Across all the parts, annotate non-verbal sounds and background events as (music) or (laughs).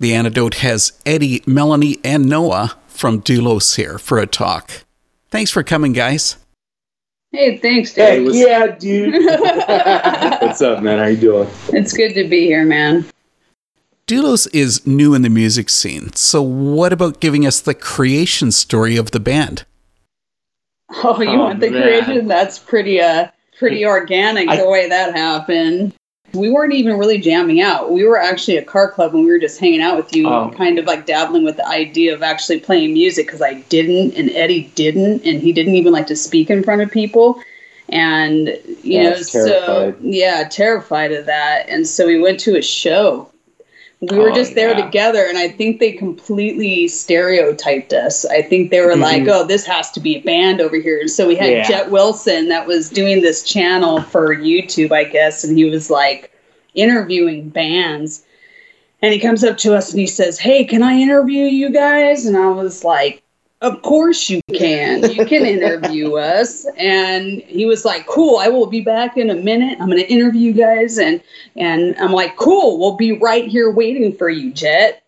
The Antidote has Eddie, Melanie, and Noah from Doulos here for a talk. Thanks for coming, guys. Hey, thanks, Hey, dude. yeah, dude. (laughs) What's up, man? How you doing? it's good to be here, man. Doulos is new in the music scene, so what about giving us the creation story of the band? Oh, you Oh, want the man. creation? That's pretty uh pretty organic I- the way that happened. We weren't even really jamming out. We were actually a car club and we were just hanging out with you, Oh. kind of like dabbling with the idea of actually playing music because I didn't and Eddie didn't and he didn't even like to speak in front of people. And you Yeah, know, so terrified. yeah, terrified of that. And so we went to a show. We were Oh, just there yeah. together, and I think they completely stereotyped us. I think they were like, Mhm. "Oh, this has to be a band over here." And so we had Yeah. Jet Wilson that was doing this channel for YouTube, I guess, and he was like interviewing bands. And he comes up to us and he says, "Hey, can I interview you guys?" And I was like, "Of course you can. You can interview (laughs) us." And he was like, "Cool. I will be back in a minute. I'm going to interview you guys." And and I'm like, "Cool. We'll be right here waiting for you, Jet."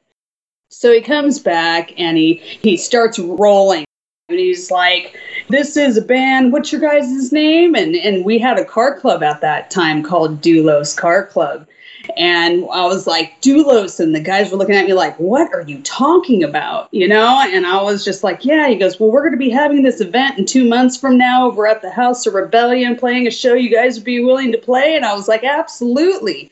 So he comes back and he he starts rolling. And he's like, "This is a band. What's your guys' name?" And and we had a car club at that time called Doulos Car Club. And I was like, Doulos. And the guys were looking at me like, what are you talking about? You know? And I was just like, yeah. He goes, well, we're going to be having this event in two months from now over at the House of Rebellion playing a show you guys would be willing to play. And I was like, absolutely.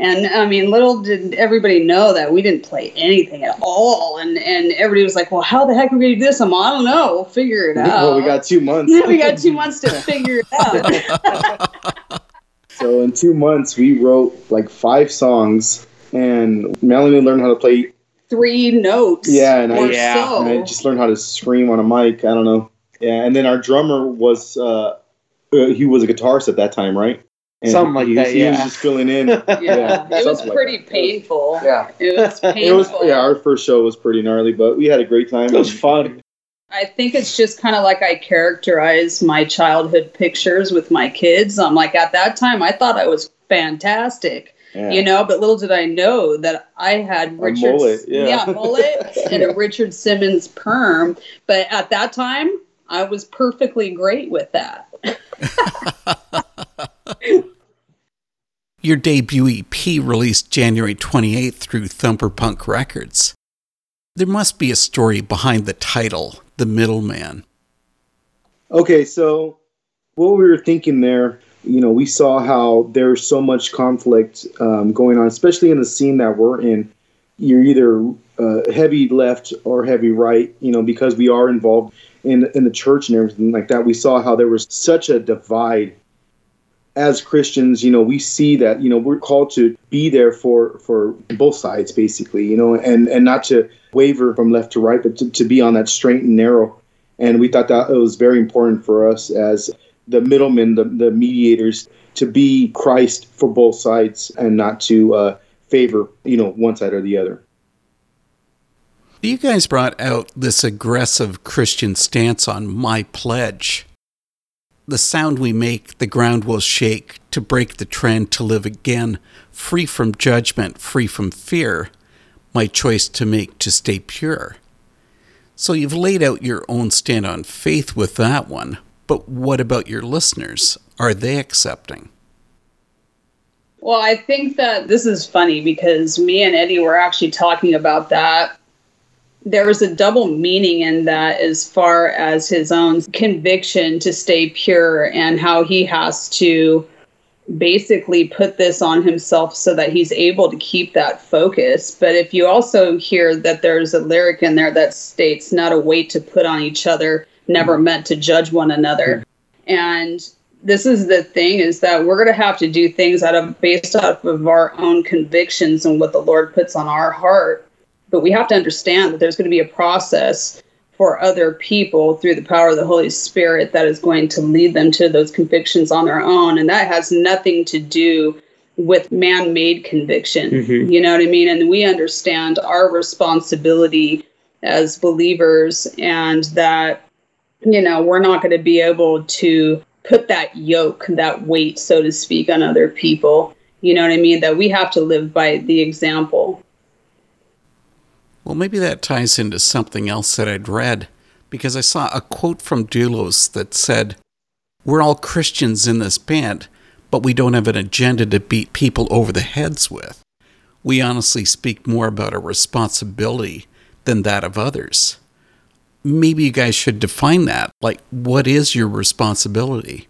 And I mean, little did everybody know that we didn't play anything at all. And and everybody was like, well, how the heck are we going to do this? I'm, I don't know. We'll figure it out. Well, we got two months. (laughs) yeah, we got (laughs) two months to figure it out. (laughs) So in two months, we wrote like five songs, and Melanie learned how to play. Three notes. Yeah, and I, yeah, so. and I just learned how to scream on a mic. I don't know. Yeah, and then our drummer was uh, uh he was a guitarist at that time, right? And Something like he, that, He was just filling in. (laughs) yeah, Yeah, it was something like pretty that. painful. Yeah. It was painful. (laughs) It was yeah. Our first show was pretty gnarly, but we had a great time. It was fun. I think it's just kind of like I characterize my childhood pictures with my kids. I'm like, at that time, I thought I was fantastic, Yeah. you know, but little did I know that I had A Richard, mullet, yeah. mullet (laughs) and a Richard Simmons perm. But at that time, I was perfectly great with that. (laughs) Your debut EP released January 28th through Thumper Punk Records. There must be a story behind the title, The Middleman. Okay, so what we were thinking there, you know, we saw how there's so much conflict um, going on, especially in the scene that we're in. You're either uh, heavy left or heavy right, you know, because we are involved in in the church and everything like that. We saw how there was such a divide. As Christians, you know, we see that you know we're called to be there for for both sides, basically, you know, and and not to waver from left to right, but to, to be on that straight and narrow and we thought that it was very important for us as the middlemen, the, the mediators, to be Christ for both sides and not to uh, favor, you know, one side or the other. You guys brought out this aggressive Christian stance on my pledge. The sound we make, the ground will shake to break the trend to live again, free from judgment, free from fear, my choice to make to stay pure. So you've laid out your own stand on faith with that one, but what about your listeners? Are they accepting? Well, I think that this is funny because me and Eddie were actually talking about that. There was a double meaning in that as far as his own conviction to stay pure and how he has to basically put this on himself so that he's able to keep that focus. But if you also hear that there's a lyric in there that states, not a weight to put on each other, never mm-hmm. meant to judge one another. Mm-hmm. And this is the thing is that we're going to have to do things out of based off of our own convictions and what the Lord puts on our heart. But we have to understand that there's going to be a process for other people through the power of the Holy Spirit that is going to lead them to those convictions on their own. And that has nothing to do with man made conviction. Mhm. You know what I mean? And we understand our responsibility as believers and that, you know, we're not going to be able to put that yoke, that weight, so to speak, on other people. You know what I mean? That we have to live by the example. Well, maybe that ties into something else that I'd read because I saw a quote from Doulos that said, We're all Christians in this band, but we don't have an agenda to beat people over the heads with. We honestly speak more about our responsibility than that of others. Maybe you guys should define that. Like, what is your responsibility?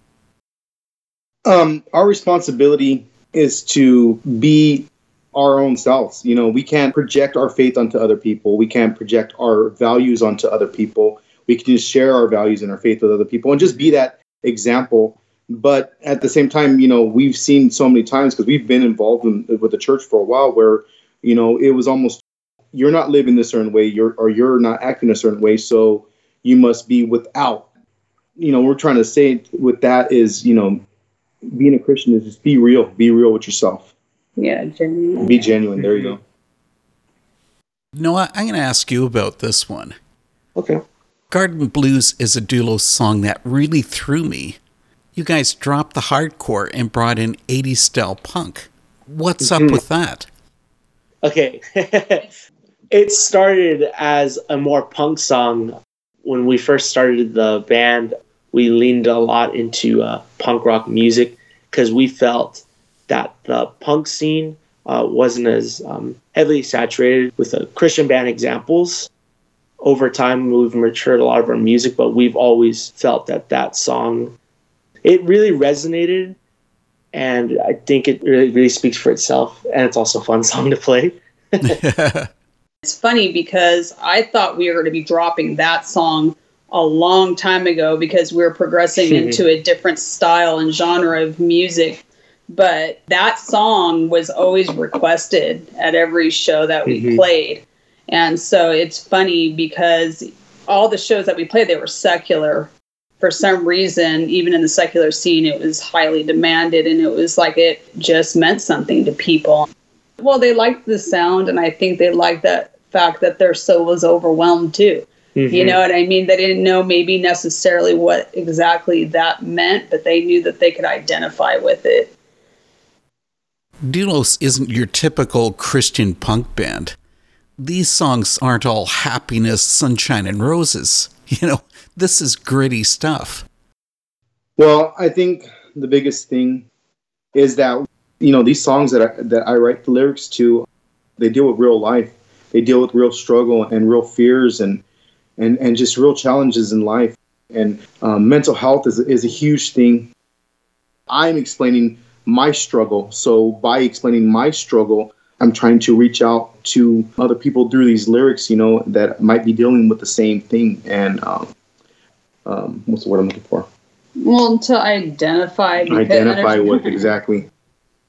Um, our responsibility is to be our own selves. You know, we can't project our faith onto other people. We can't project our values onto other people. We can just share our values and our faith with other people and just be that example. But at the same time, you know, we've seen so many times because we've been involved in, with the church for a while where, you know, it was almost you're not living a certain way, you're or you're not acting a certain way, so you must be without. You know, we're trying to say with that is, you know, being a Christian is just be real, be real with yourself. Yeah, genuine. Be genuine. There you go. No, I'm going to ask you about this one. Okay. Garden Blues is a Doulos song that really threw me. You guys dropped the hardcore and brought in 80s style punk. What's up with that? Okay. (laughs) it started as a more punk song. When we first started the band, we leaned a lot into uh, punk rock music because we felt that the punk scene uh, wasn't as um, heavily saturated with the Christian band examples. Over time, we've matured a lot of our music, but we've always felt that that song, it really resonated, and I think it really, really speaks for itself. And it's also a fun (laughs) song to play. (laughs) it's funny because I thought we were going to be dropping that song a long time ago because we were progressing into a different style and genre of music. But that song was always requested at every show that we mm-hmm. played. And so it's funny because all the shows that we played, they were secular. For some reason, even in the secular scene, it was highly demanded and it was like it just meant something to people. Well, they liked the sound, and I think they liked that fact that their soul was overwhelmed too. Mm-hmm. You know what I mean? They didn't know maybe necessarily what exactly that meant, but they knew that they could identify with it. Doulos isn't your typical Christian punk band. These songs aren't all happiness, sunshine, and roses. (laughs) You know, this is gritty stuff. Well, I think the biggest thing is that you know these songs that I, that I write the lyrics to, they deal with real life. They deal with real struggle and real fears and and and just real challenges in life. And um, mental health is is a huge thing. I'm explaining my struggle, so by explaining my struggle, I'm trying to reach out to other people through these lyrics, you know, that might be dealing with the same thing. And um, um, what's the word I'm looking for? Well, to identify. Identify with exactly.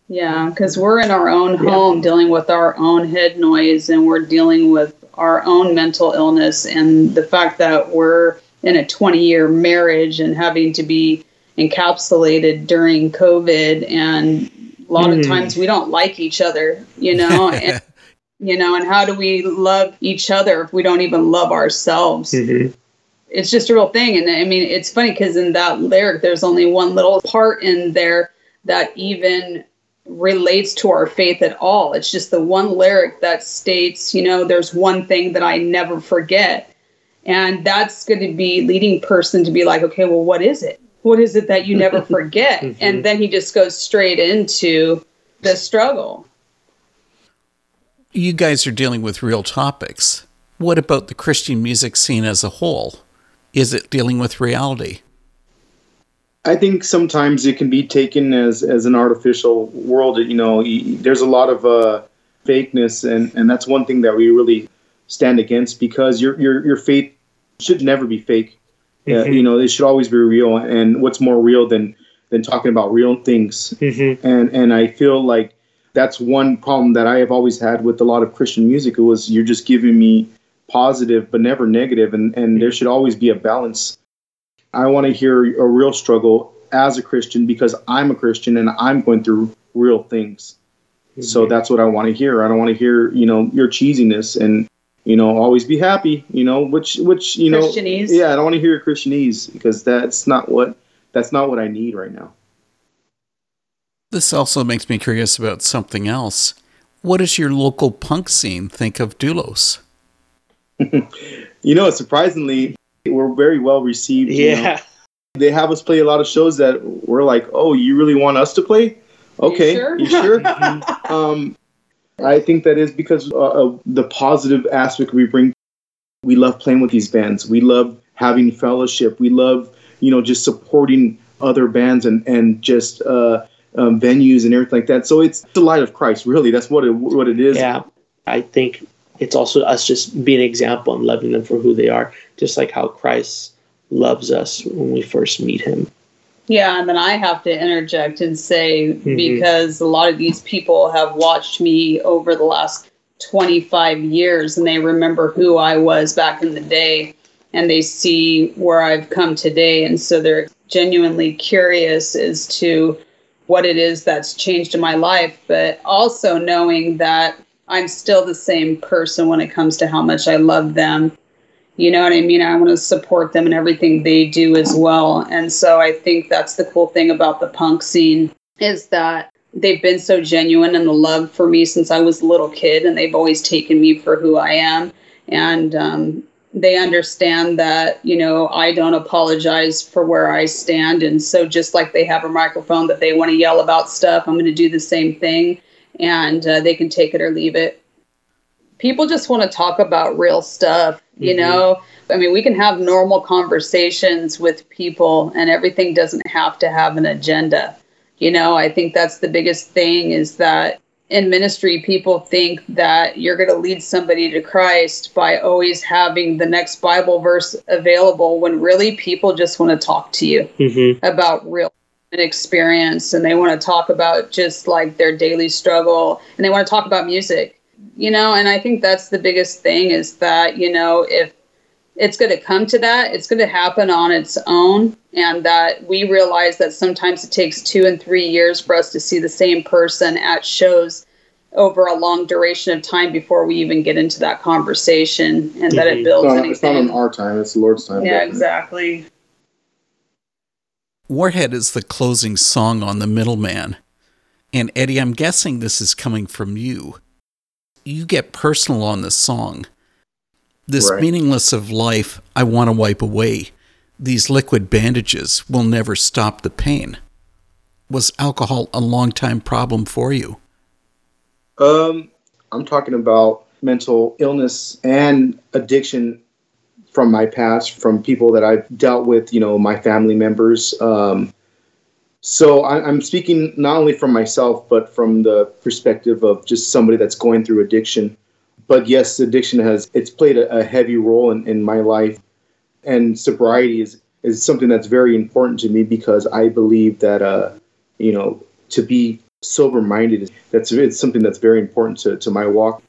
Yeah, because we're in our own home yeah. dealing with our own head noise and we're dealing with our own mental illness and the fact that we're in a 20 year marriage and having to be encapsulated during COVID. And a lot mm. of hmm. times we don't like each other, you know? (laughs) and, you know, and how do we love each other if we don't even love ourselves? Mm-hmm it's just a real thing. And I mean, it's funny because in that lyric, there's only one little part in there that even relates to our faith at all. It's just the one lyric that states, you know, there's one thing that I never forget. And that's going to be leading person to be like, okay, well, what is it? What is it that you never (laughs) forget? mm-hmm. And then he just goes straight into the struggle. You guys are dealing with real topics. What about the Christian music scene as a whole? Is it dealing with reality? I think sometimes it can be taken as as an artificial world. You know, there's a lot of uh, fakeness, and and that's one thing that we really stand against because your your your faith should never be fake. Mm-hmm. You know, it should always be real. And what's more real than than talking about real things? Mm-hmm. And and I feel like that's one problem that I have always had with a lot of Christian music. It was you're just giving me positive but never negative, and and there should always be a balance I want to hear a real struggle as a Christian because I'm a Christian and I'm going through real things. Mm-hmm. So that's what I want to hear. I don't want to hear, you know, your cheesiness and, you know, always be happy, you know, which, which, you know, yeah, I don't want to hear Christianese because that's not what, that's not what I need right now. This also makes me curious about something else. What does your local punk scene think of Doulos? (laughs) you know, surprisingly, we're very well received. you know. Yeah. They have us play a lot of shows that we're like, oh, you really want us to play? Okay, sure? you sure? (laughs) um, I think that is because uh, of the positive aspect we bring. We love playing with these bands. We love having fellowship. We love, you know, just supporting other bands and and just uh, um, venues and everything like that. So it's the light of Christ, really. That's what it what it is. Yeah. I think it's also us just being an example and loving them for who they are, just like how Christ loves us when we first meet him. Yeah, and then I have to interject and say Mhm. because a lot of these people have watched me over the last 25 years and they remember who I was back in the day and they see where I've come today and so they're genuinely curious as to what it is that's changed in my life but also knowing that I'm still the same person when it comes to how much I love them you know what I mean? I want to support them in everything they do as well. And so I think that's the cool thing about the punk scene is that they've been so genuine and the love for me since I was a little kid, and they've always taken me for who I am. And um, they understand that, you know, I don't apologize for where I stand. And so just like they have a microphone that they want to yell about stuff, I'm going to do the same thing. And uh, they can take it or leave it people just want to talk about real stuff you Mhm. know i mean we can have normal conversations with people and everything doesn't have to have an agenda you know i think that's the biggest thing is that in ministry people think that you're going to lead somebody to christ by always having the next bible verse available when really people just want to talk to you Mm-hmm. about real experience and they want to talk about just like their daily struggle and they want to talk about music you know and i think that's the biggest thing is that you know if it's going to come to that it's going to happen on its own and that we realize that sometimes it takes two and three years for us to see the same person at shows over a long duration of time before we even get into that conversation and that it Mhm. builds It's not, it's not anything on our time; it's the Lord's time. yeah definitely. exactly Warhead is the closing song on The Middleman. And Eddie, I'm guessing this is coming from you. You get personal on this song. This Right. meaningless of life, I want to wipe away. These liquid bandages will never stop the pain. Was alcohol a long time problem for you? Um, I'm talking about mental illness and addiction from my past, from people that I've dealt with, you know, my family members. Um, so I, I'm speaking not only from myself, but from the perspective of just somebody that's going through addiction. But yes, addiction has it's played a, a heavy role in, in my life, and sobriety is is something that's very important to me because I believe that uh, you know to be sober minded that's it's something that's very important to, to my walk.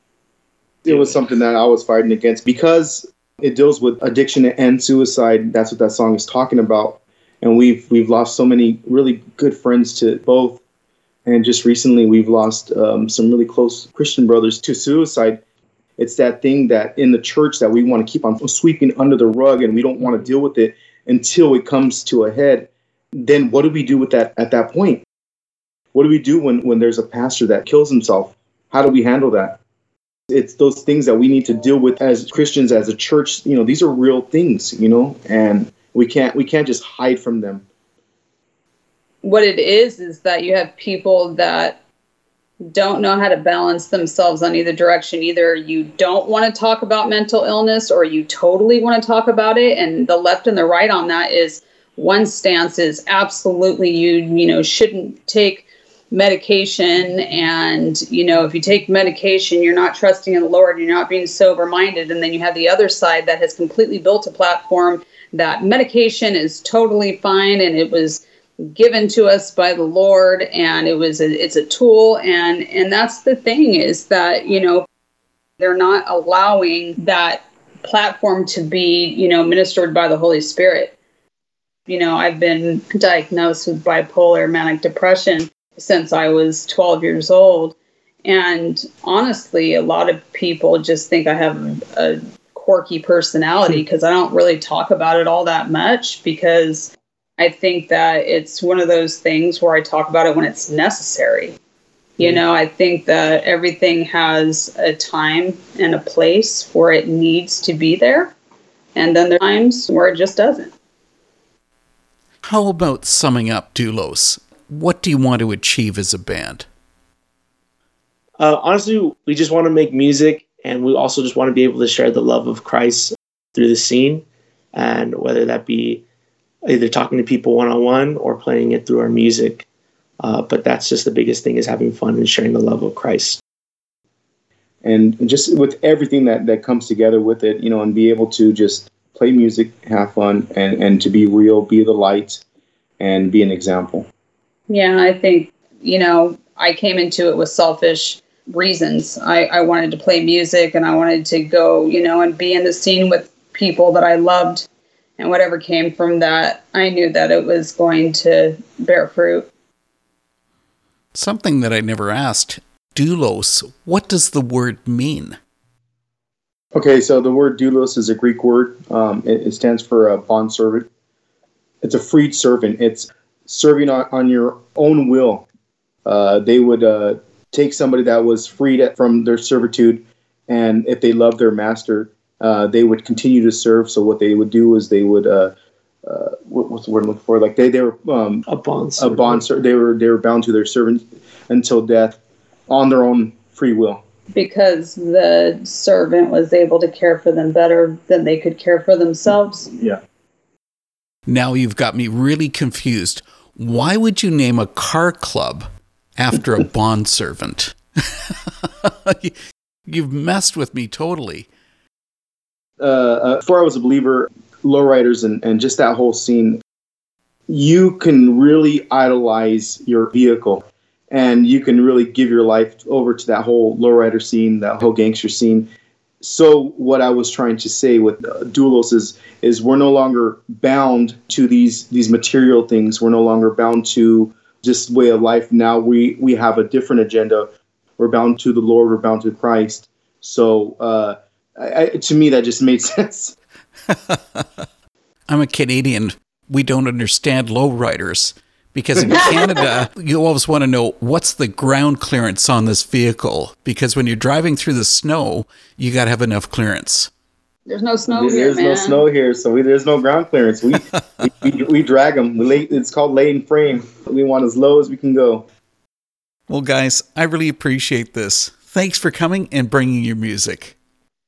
It was something that i was fighting against because it deals with addiction and suicide. That's what that song is talking about and we've we've lost so many really good friends to both. And just recently we've lost um, some really close christian brothers to suicide. It's that thing that in the church that we want to keep on sweeping under the rug and we don't want to deal with it until it comes to a head. Then what do we do with that at that point? What do we do when when there's a pastor that kills himself? How do we handle that? It's those things that we need to deal with as christians as a church. You know these are real things you know and we can't we can't just hide from them what it is is that you have people that don't know how to balance themselves on either direction. Either you don't want to talk about mental illness or you totally want to talk about it. And the left and the right on that is one stance is absolutely you, you know, shouldn't take medication. And, you know, if you take medication, you're not trusting in the Lord, you're not being sober minded. And then you have the other side that has completely built a platform that medication is totally fine and it was given to us by the Lord and it was a, it's a tool and and that's the thing is that you know they're not allowing that platform to be you know ministered by the Holy Spirit. You know, I've been diagnosed with bipolar manic depression since I was 12 years old and honestly a lot of people just think I have a quirky personality because I don't really talk about it all that much because I think that it's one of those things where I talk about it when it's necessary. You know, I think that everything has a time and a place where it needs to be there, and then there are times where it just doesn't. How about summing up Doulos? What do you want to achieve as a band? Uh, honestly, we just want to make music, and we also just want to be able to share the love of Christ through the scene, and whether that be either talking to people one on one or playing it through our music. Uh, but that's just the biggest thing is having fun and sharing the love of Christ. And just with everything that, that comes together with it, you know, and be able to just play music, have fun, and, and to be real, be the light, and be an example. Yeah, I think, you know, I came into it with selfish reasons. I, I wanted to play music and I wanted to go, you know, and be in the scene with people that I loved. And whatever came from that, I knew that it was going to bear fruit. Something that I never asked doulos, what does the word mean? Okay, so the word doulos is a Greek word. Um, it, it, stands for a bond servant. It's a freed servant. It's serving on, on your own will. Uh, they would uh, take somebody that was freed from their servitude, and if they loved their master, uh, they would continue to serve. So what they would do is they would uh, uh, what, what's the word I'm looking for? Like they they were um, a bond servant. a bond ser- they were they were bound to their servant until death on their own free will because the servant was able to care for them better than they could care for themselves. Yeah. Now you've got me really confused. Why would you name a car club after a bond servant? (laughs) You've messed with me totally. Uh, uh, before I was a believer, lowriders and, and just that whole scene, you can really idolize your vehicle and you can really give your life over to that whole lowrider scene, that whole gangster scene. So what I was trying to say with uh, Doulos is is we're no longer bound to these these material things. We're no longer bound to just way of life. Now we we have a different agenda. We're bound to the Lord. We're bound to Christ. So uh, I, to me, that just made (laughs) sense. I'm a Canadian. We don't understand lowriders because in (laughs) Canada, you always want to know what's the ground clearance on this vehicle because when you're driving through the snow, you got to have enough clearance. There's no snow there's here, There's no snow here, so we, there's no ground clearance. We (laughs) we, we, we, drag them. We lay, it's called laying frame. We want as low as we can go. Well, guys, I really appreciate this. Thanks for coming and bringing your music.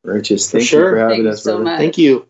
Righteous. Thank for sure. you for having Thank us. So Thank you.